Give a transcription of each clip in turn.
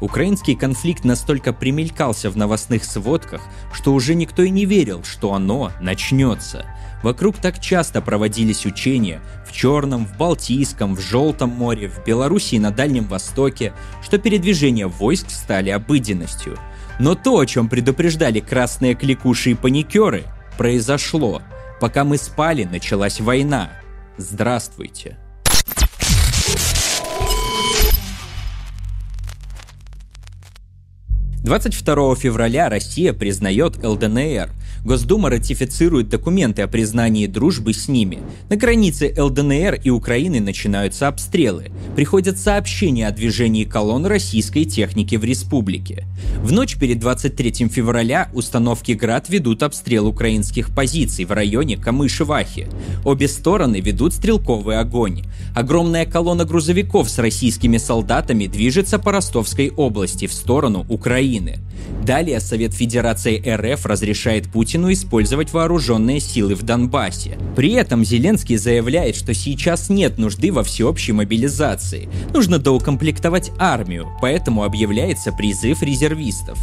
Украинский конфликт настолько примелькался в новостных сводках, что уже никто и не верил, что оно начнется. Вокруг так часто проводились учения в Черном, в Балтийском, в Желтом море, в Белоруссии и на Дальнем Востоке, что передвижения войск стали обыденностью. Но то, о чем предупреждали красные кликуши и паникеры, произошло. Пока мы спали, началась война. Здравствуйте. 22 февраля Россия признает ЛДНР. Госдума ратифицирует документы о признании дружбы с ними. На границе ЛДНР и Украины начинаются обстрелы. Приходят сообщения о движении колонн российской техники в республике. В ночь перед 23 февраля установки «Град» ведут обстрел украинских позиций в районе Камышевахи. Обе стороны ведут стрелковый огонь. Огромная колонна грузовиков с российскими солдатами движется по Ростовской области в сторону Украины. Далее Совет Федерации РФ разрешает Путину использовать вооруженные силы в Донбассе. При этом Зеленский заявляет, что сейчас нет нужды во всеобщей мобилизации. Нужно доукомплектовать армию, поэтому объявляется призыв резервистов.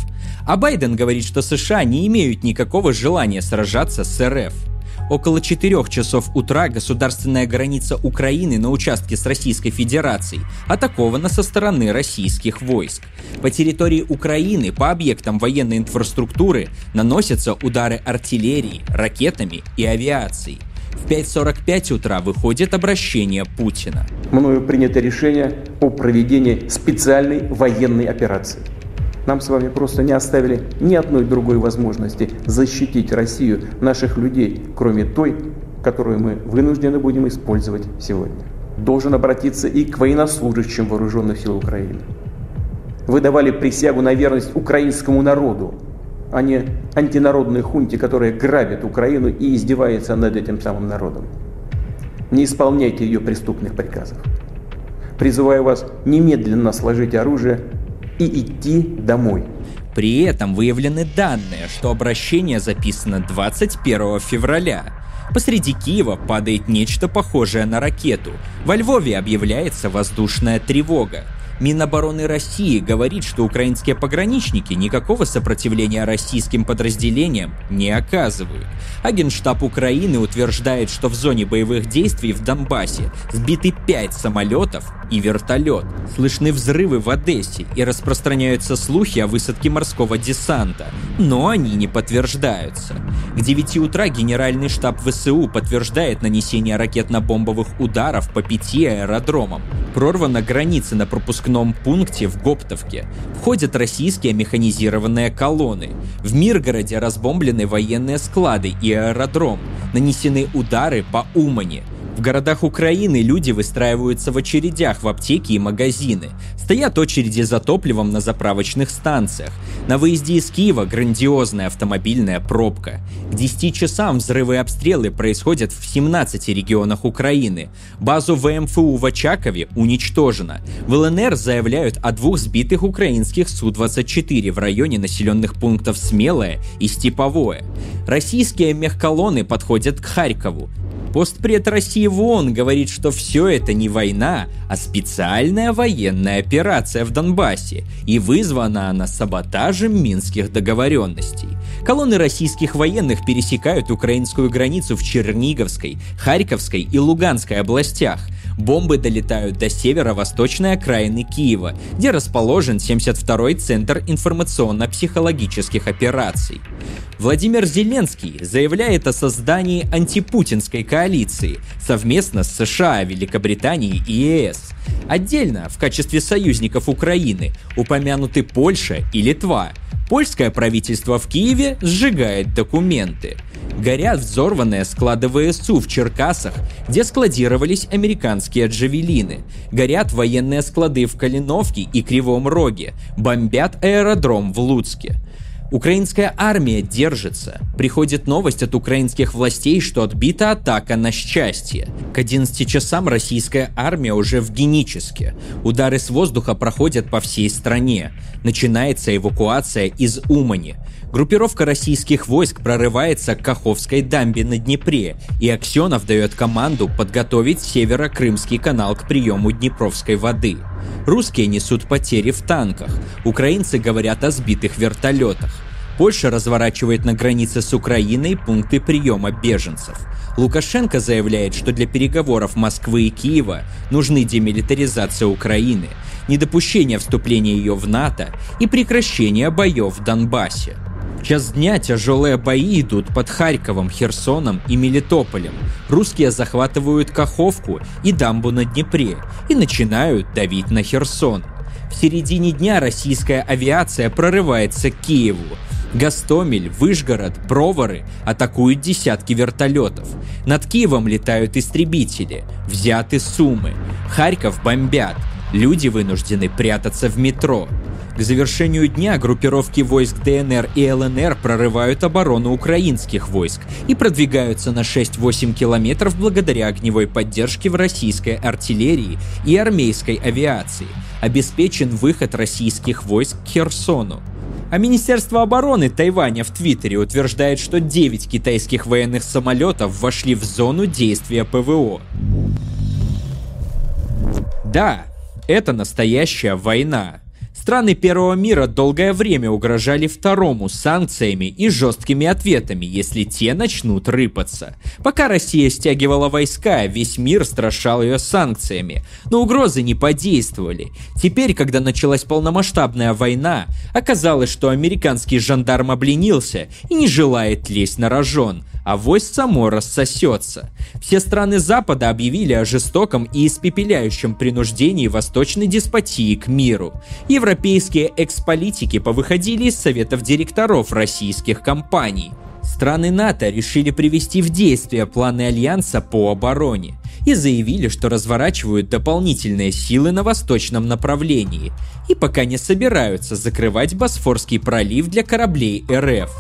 А Байден говорит, что США не имеют никакого желания сражаться с РФ. Около 4 часов утра государственная граница Украины на участке с Российской Федерацией атакована со стороны российских войск. По территории Украины по объектам военной инфраструктуры наносятся удары артиллерии, ракетами и авиацией. В 5.45 утра выходит обращение Путина. Мною принято решение о проведении специальной военной операции – нам с вами просто не оставили ни одной другой возможности защитить Россию, наших людей, кроме той, которую мы вынуждены будем использовать сегодня. Должен обратиться и к военнослужащим вооруженных сил Украины. Вы давали присягу на верность украинскому народу, а не антинародной хунте, которая грабит Украину и издевается над этим самым народом. Не исполняйте ее преступных приказов. Призываю вас немедленно сложить оружие и идти домой. При этом выявлены данные, что обращение записано 21 февраля. Посреди Киева падает нечто похожее на ракету. Во Львове объявляется воздушная тревога. Минобороны России говорит, что украинские пограничники никакого сопротивления российским подразделениям не оказывают. А Генштаб Украины утверждает, что в зоне боевых действий в Донбассе сбиты 5 самолетов и вертолет. Слышны взрывы в Одессе и распространяются слухи о высадке морского десанта, но они не подтверждаются. К 9 утра Генеральный штаб ВСУ подтверждает нанесение ракетно-бомбовых ударов по пяти аэродромам. Прорвана граница на пропускном пункте в Гоптовке. Входят российские механизированные колонны. В Миргороде разбомблены военные склады и аэродром. Нанесены удары по Умане. В городах Украины люди выстраиваются в очередях в аптеки и магазины. Стоят очереди за топливом на заправочных станциях. На выезде из Киева грандиозная автомобильная пробка. К 10 часам взрывы и обстрелы происходят в 17 регионах Украины. Базу ВМФУ в Очакове уничтожена. В ЛНР заявляют о двух сбитых украинских Су-24 в районе населенных пунктов Смелое и Степовое. Российские мехколонны подходят к Харькову. Постпред России в ООН говорит, что все это не война, а специальная военная операция в Донбассе, и вызвана она саботажем минских договоренностей. Колонны российских военных пересекают украинскую границу в Черниговской, Харьковской и Луганской областях. Бомбы долетают до северо-восточной окраины Киева, где расположен 72-й Центр информационно-психологических операций. Владимир Зеленский заявляет о создании антипутинской коалиции совместно с США, Великобританией и ЕС. Отдельно, в качестве союзников Украины, упомянуты Польша и Литва. Польское правительство в Киеве сжигает документы. Горят взорванные склады ВСУ в Черкасах, где складировались американские джавелины. Горят военные склады в Калиновке и Кривом Роге. Бомбят аэродром в Луцке. Украинская армия держится. Приходит новость от украинских властей, что отбита атака на счастье. К 11 часам российская армия уже в Геническе. Удары с воздуха проходят по всей стране. Начинается эвакуация из Умани. Группировка российских войск прорывается к Каховской дамбе на Днепре, и Аксенов дает команду подготовить северо-крымский канал к приему Днепровской воды – Русские несут потери в танках, украинцы говорят о сбитых вертолетах. Польша разворачивает на границе с Украиной пункты приема беженцев. Лукашенко заявляет, что для переговоров Москвы и Киева нужны демилитаризация Украины, недопущение вступления ее в НАТО и прекращение боев в Донбассе. Час дня тяжелые бои идут под Харьковом, Херсоном и Мелитополем. Русские захватывают Каховку и дамбу на Днепре и начинают давить на Херсон. В середине дня российская авиация прорывается к Киеву. Гастомель, Выжгород, Бровары атакуют десятки вертолетов. Над Киевом летают истребители. Взяты Сумы. Харьков бомбят. Люди вынуждены прятаться в метро. К завершению дня группировки войск ДНР и ЛНР прорывают оборону украинских войск и продвигаются на 6-8 километров благодаря огневой поддержке в российской артиллерии и армейской авиации. Обеспечен выход российских войск к Херсону. А Министерство обороны Тайваня в Твиттере утверждает, что 9 китайских военных самолетов вошли в зону действия ПВО. Да, это настоящая война. Страны Первого мира долгое время угрожали второму санкциями и жесткими ответами, если те начнут рыпаться. Пока Россия стягивала войска, весь мир страшал ее санкциями, но угрозы не подействовали. Теперь, когда началась полномасштабная война, оказалось, что американский жандарм обленился и не желает лезть на рожон, а вось само рассосется. Все страны Запада объявили о жестоком и испепеляющем принуждении восточной деспотии к миру. Европейские эксполитики повыходили из советов директоров российских компаний. Страны НАТО решили привести в действие планы Альянса по обороне и заявили, что разворачивают дополнительные силы на восточном направлении и пока не собираются закрывать Босфорский пролив для кораблей РФ.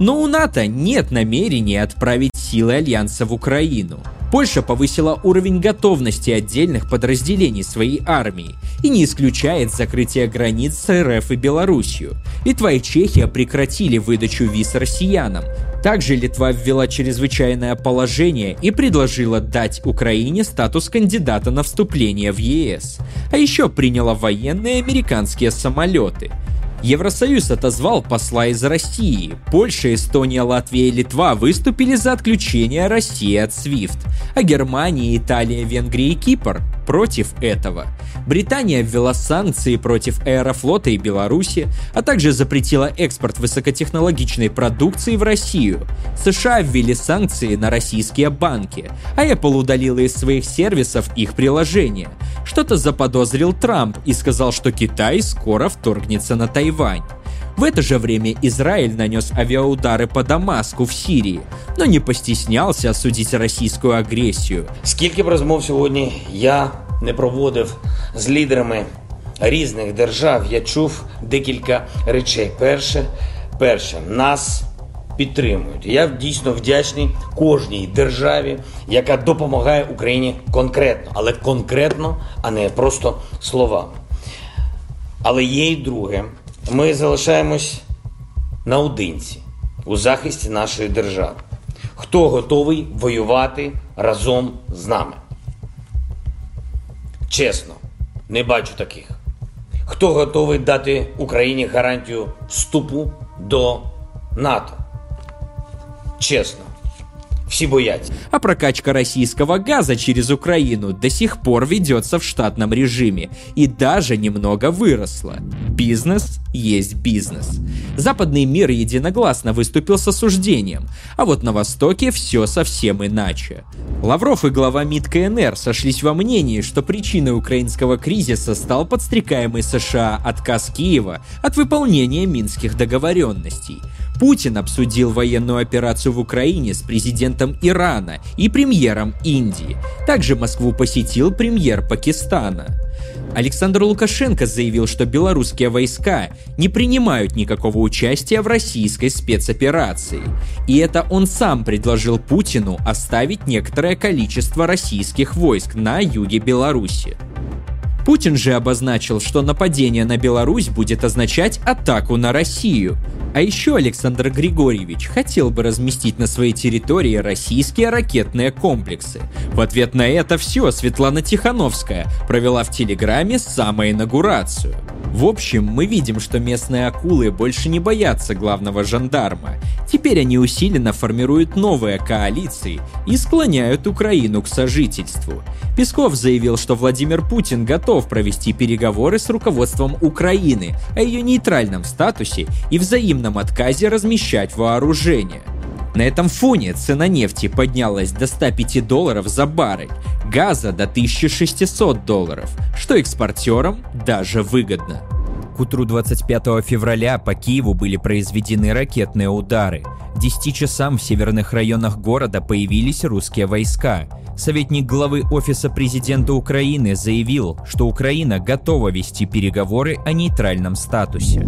Но у НАТО нет намерения отправить силы Альянса в Украину. Польша повысила уровень готовности отдельных подразделений своей армии и не исключает закрытие границ с РФ и Белоруссию. Литва и Чехия прекратили выдачу виз россиянам. Также Литва ввела чрезвычайное положение и предложила дать Украине статус кандидата на вступление в ЕС. А еще приняла военные американские самолеты. Евросоюз отозвал посла из России. Польша, Эстония, Латвия и Литва выступили за отключение России от SWIFT, а Германия, Италия, Венгрия и Кипр против этого. Британия ввела санкции против Аэрофлота и Беларуси, а также запретила экспорт высокотехнологичной продукции в Россию. США ввели санкции на российские банки, а Apple удалила из своих сервисов их приложения. Что-то заподозрил Трамп и сказал, что Китай скоро вторгнется на Тайвань. В это же время Израиль нанес авиаудары по Дамаску в Сирии, но не постеснялся осудить российскую агрессию. Скільки б сьогодні я не проводив з лідерами різних держав, я чув декілька речей. Перше, перше, нас підтримують. Я дійсно вдячний кожній державі, яка допомагає Україні конкретно, але конкретно, а не просто словами. Але є й друге, ми залишаємось наодинці у захисті нашої держави. Хто готовий воювати разом з нами? Чесно, не бачу таких. Хто готовий дати Україні гарантію вступу до НАТО? Чесно, все боятся. А прокачка российского газа через Украину до сих пор ведется в штатном режиме и даже немного выросла. Бизнес есть бизнес. Западный мир единогласно выступил с осуждением, а вот на Востоке все совсем иначе. Лавров и глава МИД КНР сошлись во мнении, что причиной украинского кризиса стал подстрекаемый США отказ Киева от выполнения минских договоренностей. Путин обсудил военную операцию в Украине с президентом Ирана и премьером Индии. Также Москву посетил премьер Пакистана. Александр Лукашенко заявил, что белорусские войска не принимают никакого участия в российской спецоперации. И это он сам предложил Путину оставить некоторое количество российских войск на юге Беларуси. Путин же обозначил, что нападение на Беларусь будет означать атаку на Россию. А еще Александр Григорьевич хотел бы разместить на своей территории российские ракетные комплексы. В ответ на это все Светлана Тихановская провела в Телеграме самоинаугурацию. В общем, мы видим, что местные акулы больше не боятся главного жандарма. Теперь они усиленно формируют новые коалиции и склоняют Украину к сожительству. Песков заявил, что Владимир Путин готов провести переговоры с руководством Украины о ее нейтральном статусе и взаимном отказе размещать вооружение. На этом фоне цена нефти поднялась до 105 долларов за баррель, газа до 1600 долларов, что экспортерам даже выгодно. Утру 25 февраля по Киеву были произведены ракетные удары. К 10 часам в северных районах города появились русские войска. Советник главы Офиса президента Украины заявил, что Украина готова вести переговоры о нейтральном статусе.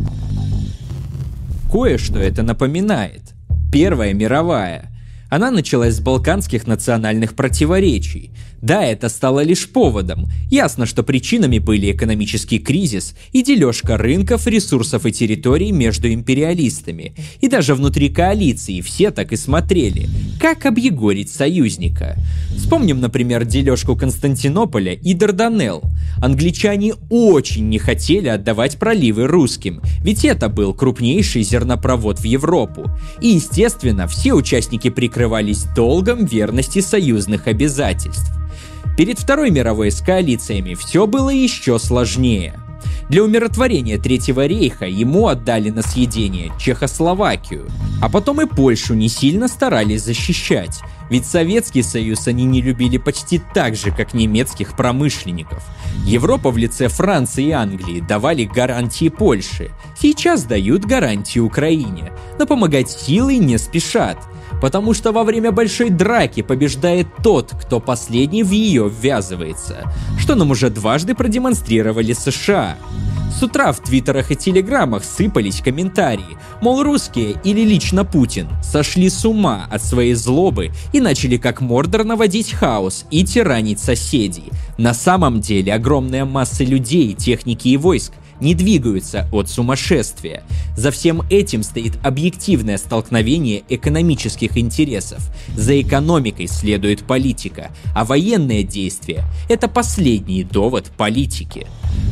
Кое-что это напоминает. Первая мировая. Она началась с балканских национальных противоречий. Да, это стало лишь поводом. Ясно, что причинами были экономический кризис и дележка рынков, ресурсов и территорий между империалистами. И даже внутри коалиции все так и смотрели. Как объегорить союзника? Вспомним, например, дележку Константинополя и Дарданелл. Англичане очень не хотели отдавать проливы русским, ведь это был крупнейший зернопровод в Европу. И, естественно, все участники прикрывались долгом верности союзных обязательств. Перед Второй мировой с коалициями все было еще сложнее. Для умиротворения Третьего рейха ему отдали на съедение Чехословакию, а потом и Польшу не сильно старались защищать, ведь Советский Союз они не любили почти так же, как немецких промышленников. Европа в лице Франции и Англии давали гарантии Польше, сейчас дают гарантии Украине, но помогать силой не спешат, потому что во время большой драки побеждает тот, кто последний в ее ввязывается, что нам уже дважды продемонстрировали США. С утра в твиттерах и телеграммах сыпались комментарии, мол, русские или лично Путин сошли с ума от своей злобы и начали как Мордор наводить хаос и тиранить соседей. На самом деле огромная масса людей, техники и войск не двигаются от сумасшествия. За всем этим стоит объективное столкновение экономических интересов. За экономикой следует политика, а военные действия – это последний довод политики.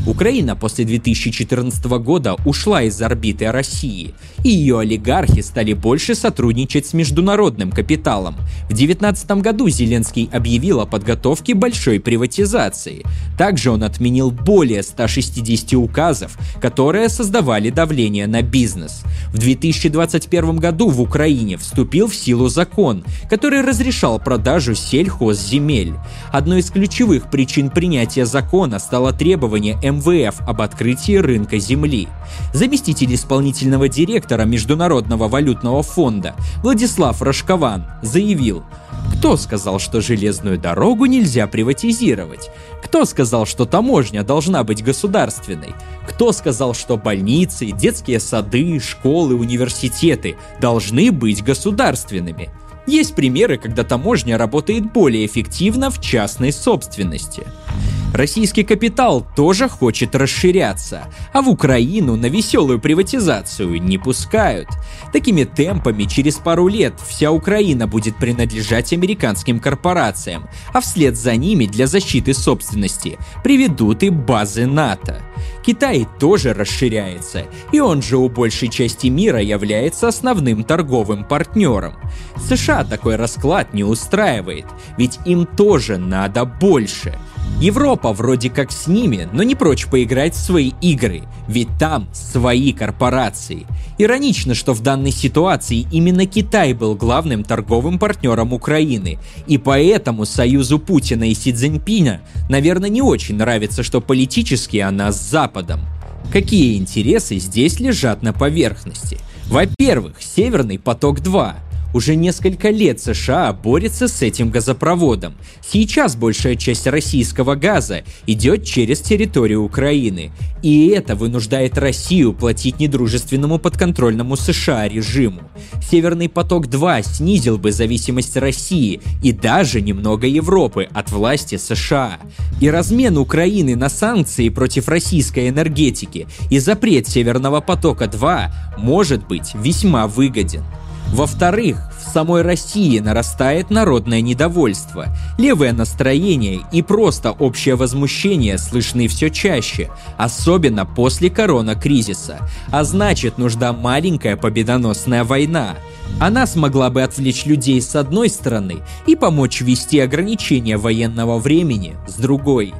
Украина после 2014 года ушла из орбиты России, и ее олигархи стали больше сотрудничать с международным капиталом. В 2019 году Зеленский объявил о подготовке большой приватизации. Также он отменил более 160 указов, которые создавали давление на бизнес. В 2021 году в Украине вступил в силу закон, который разрешал продажу сельхозземель. Одной из ключевых причин принятия закона стало требование МВФ об открытии рынка земли. Заместитель исполнительного директора Международного валютного фонда Владислав Рожкован заявил, кто сказал, что железную дорогу нельзя приватизировать? Кто сказал, что таможня должна быть государственной? Кто сказал, что больницы, детские сады, школы, университеты должны быть государственными? Есть примеры, когда таможня работает более эффективно в частной собственности. Российский капитал тоже хочет расширяться, а в Украину на веселую приватизацию не пускают. Такими темпами через пару лет вся Украина будет принадлежать американским корпорациям, а вслед за ними для защиты собственности приведут и базы НАТО. Китай тоже расширяется, и он же у большей части мира является основным торговым партнером. США такой расклад не устраивает, ведь им тоже надо больше – Европа вроде как с ними, но не прочь поиграть в свои игры, ведь там свои корпорации. Иронично, что в данной ситуации именно Китай был главным торговым партнером Украины, и поэтому союзу Путина и Си Цзиньпиня, наверное, не очень нравится, что политически она с Западом. Какие интересы здесь лежат на поверхности? Во-первых, Северный поток-2. Уже несколько лет США борется с этим газопроводом. Сейчас большая часть российского газа идет через территорию Украины. И это вынуждает Россию платить недружественному подконтрольному США режиму. Северный поток-2 снизил бы зависимость России и даже немного Европы от власти США. И размен Украины на санкции против российской энергетики и запрет Северного потока-2 может быть весьма выгоден. Во-вторых, в самой России нарастает народное недовольство. Левое настроение и просто общее возмущение слышны все чаще, особенно после корона-кризиса. А значит, нужна маленькая победоносная война. Она смогла бы отвлечь людей с одной стороны и помочь ввести ограничения военного времени с другой.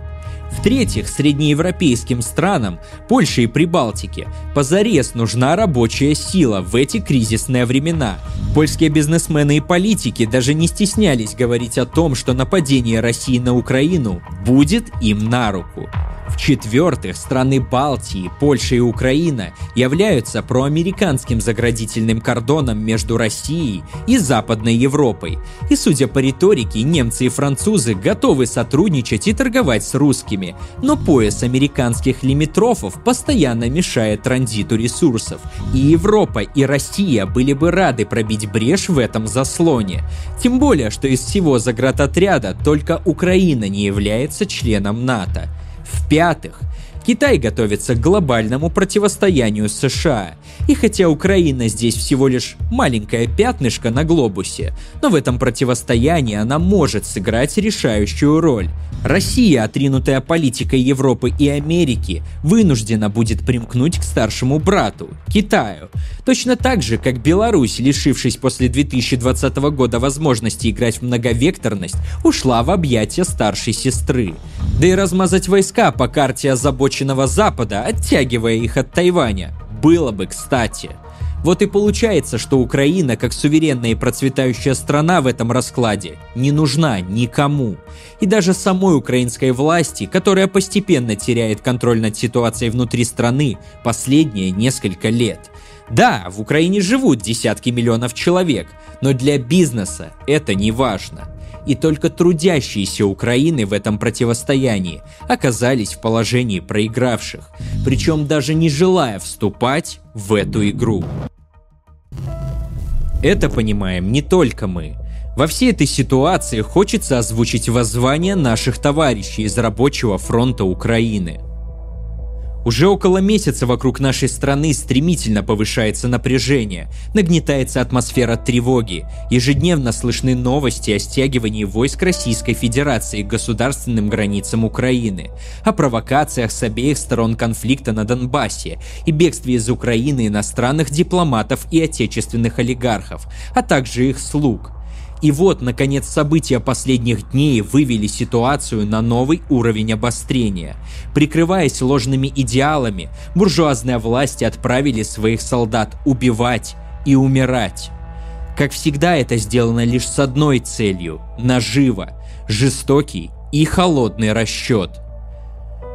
В-третьих, среднеевропейским странам, Польше и Прибалтике, позарез нужна рабочая сила в эти кризисные времена. Польские бизнесмены и политики даже не стеснялись говорить о том, что нападение России на Украину будет им на руку. В-четвертых, страны Балтии, Польша и Украина являются проамериканским заградительным кордоном между Россией и Западной Европой. И судя по риторике, немцы и французы готовы сотрудничать и торговать с русскими, но пояс американских лимитрофов постоянно мешает транзиту ресурсов, и Европа и Россия были бы рады пробить брешь в этом заслоне. Тем более, что из всего заградотряда только Украина не является членом НАТО. В-пятых, Китай готовится к глобальному противостоянию США. И хотя Украина здесь всего лишь маленькое пятнышко на глобусе, но в этом противостоянии она может сыграть решающую роль. Россия, отринутая политикой Европы и Америки, вынуждена будет примкнуть к старшему брату, Китаю. Точно так же, как Беларусь, лишившись после 2020 года возможности играть в многовекторность, ушла в объятия старшей сестры. Да и размазать войска по карте озабоченного Запада, оттягивая их от Тайваня, было бы кстати. Вот и получается, что Украина, как суверенная и процветающая страна в этом раскладе, не нужна никому. И даже самой украинской власти, которая постепенно теряет контроль над ситуацией внутри страны последние несколько лет. Да, в Украине живут десятки миллионов человек, но для бизнеса это не важно и только трудящиеся Украины в этом противостоянии оказались в положении проигравших, причем даже не желая вступать в эту игру. Это понимаем не только мы. Во всей этой ситуации хочется озвучить воззвание наших товарищей из рабочего фронта Украины – уже около месяца вокруг нашей страны стремительно повышается напряжение, нагнетается атмосфера тревоги, ежедневно слышны новости о стягивании войск Российской Федерации к государственным границам Украины, о провокациях с обеих сторон конфликта на Донбассе и бегстве из Украины иностранных дипломатов и отечественных олигархов, а также их слуг – и вот, наконец, события последних дней вывели ситуацию на новый уровень обострения. Прикрываясь ложными идеалами, буржуазные власти отправили своих солдат убивать и умирать. Как всегда, это сделано лишь с одной целью – наживо, жестокий и холодный расчет.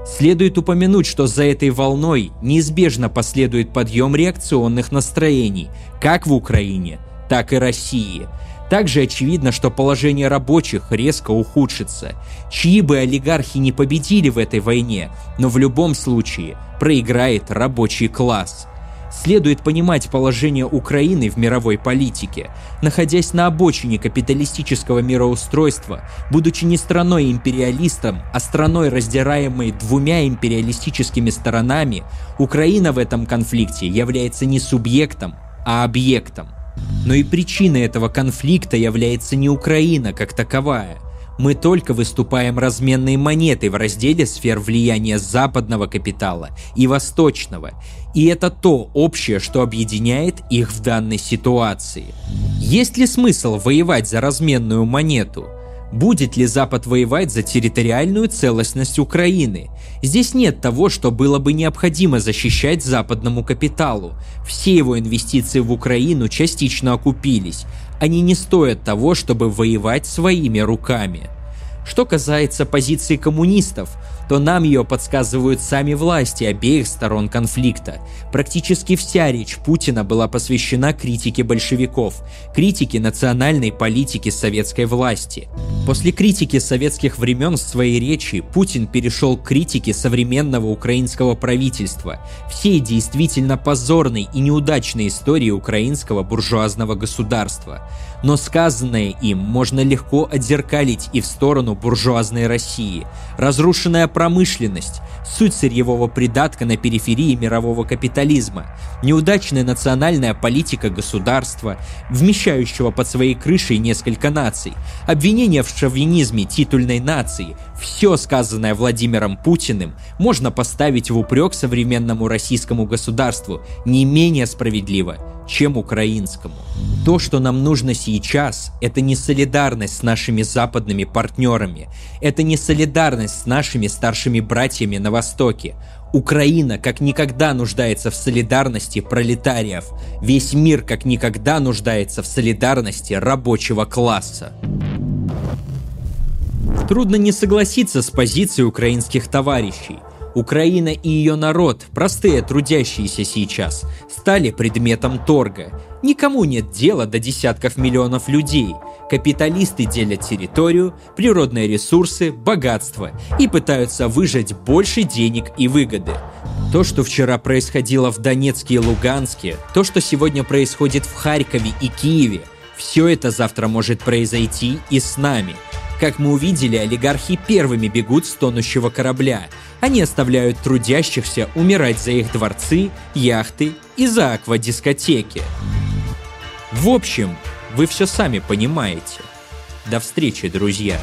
Следует упомянуть, что за этой волной неизбежно последует подъем реакционных настроений, как в Украине, так и России – также очевидно, что положение рабочих резко ухудшится. Чьи бы олигархи не победили в этой войне, но в любом случае проиграет рабочий класс. Следует понимать положение Украины в мировой политике. Находясь на обочине капиталистического мироустройства, будучи не страной-империалистом, а страной, раздираемой двумя империалистическими сторонами, Украина в этом конфликте является не субъектом, а объектом. Но и причиной этого конфликта является не Украина как таковая. Мы только выступаем разменной монетой в разделе сфер влияния западного капитала и восточного. И это то общее, что объединяет их в данной ситуации. Есть ли смысл воевать за разменную монету? Будет ли Запад воевать за территориальную целостность Украины? Здесь нет того, что было бы необходимо защищать западному капиталу. Все его инвестиции в Украину частично окупились. Они не стоят того, чтобы воевать своими руками. Что касается позиции коммунистов, то нам ее подсказывают сами власти обеих сторон конфликта. Практически вся речь Путина была посвящена критике большевиков, критике национальной политики советской власти. После критики советских времен в своей речи Путин перешел к критике современного украинского правительства, всей действительно позорной и неудачной истории украинского буржуазного государства. Но сказанное им можно легко отзеркалить и в сторону буржуазной России. Разрушенная промышленность, суть сырьевого придатка на периферии мирового капитализма, неудачная национальная политика государства, вмещающего под своей крышей несколько наций, обвинение в шовинизме титульной нации, все сказанное Владимиром Путиным можно поставить в упрек современному российскому государству. Не менее справедливо, чем украинскому. То, что нам нужно сейчас, это не солидарность с нашими западными партнерами, это не солидарность с нашими старшими братьями на Востоке. Украина как никогда нуждается в солидарности пролетариев. Весь мир как никогда нуждается в солидарности рабочего класса. Трудно не согласиться с позицией украинских товарищей. Украина и ее народ, простые трудящиеся сейчас, стали предметом торга. Никому нет дела до десятков миллионов людей. Капиталисты делят территорию, природные ресурсы, богатство и пытаются выжать больше денег и выгоды. То, что вчера происходило в Донецке и Луганске, то, что сегодня происходит в Харькове и Киеве, все это завтра может произойти и с нами – как мы увидели, олигархи первыми бегут с тонущего корабля. Они оставляют трудящихся умирать за их дворцы, яхты и за аквадискотеки. В общем, вы все сами понимаете. До встречи, друзья!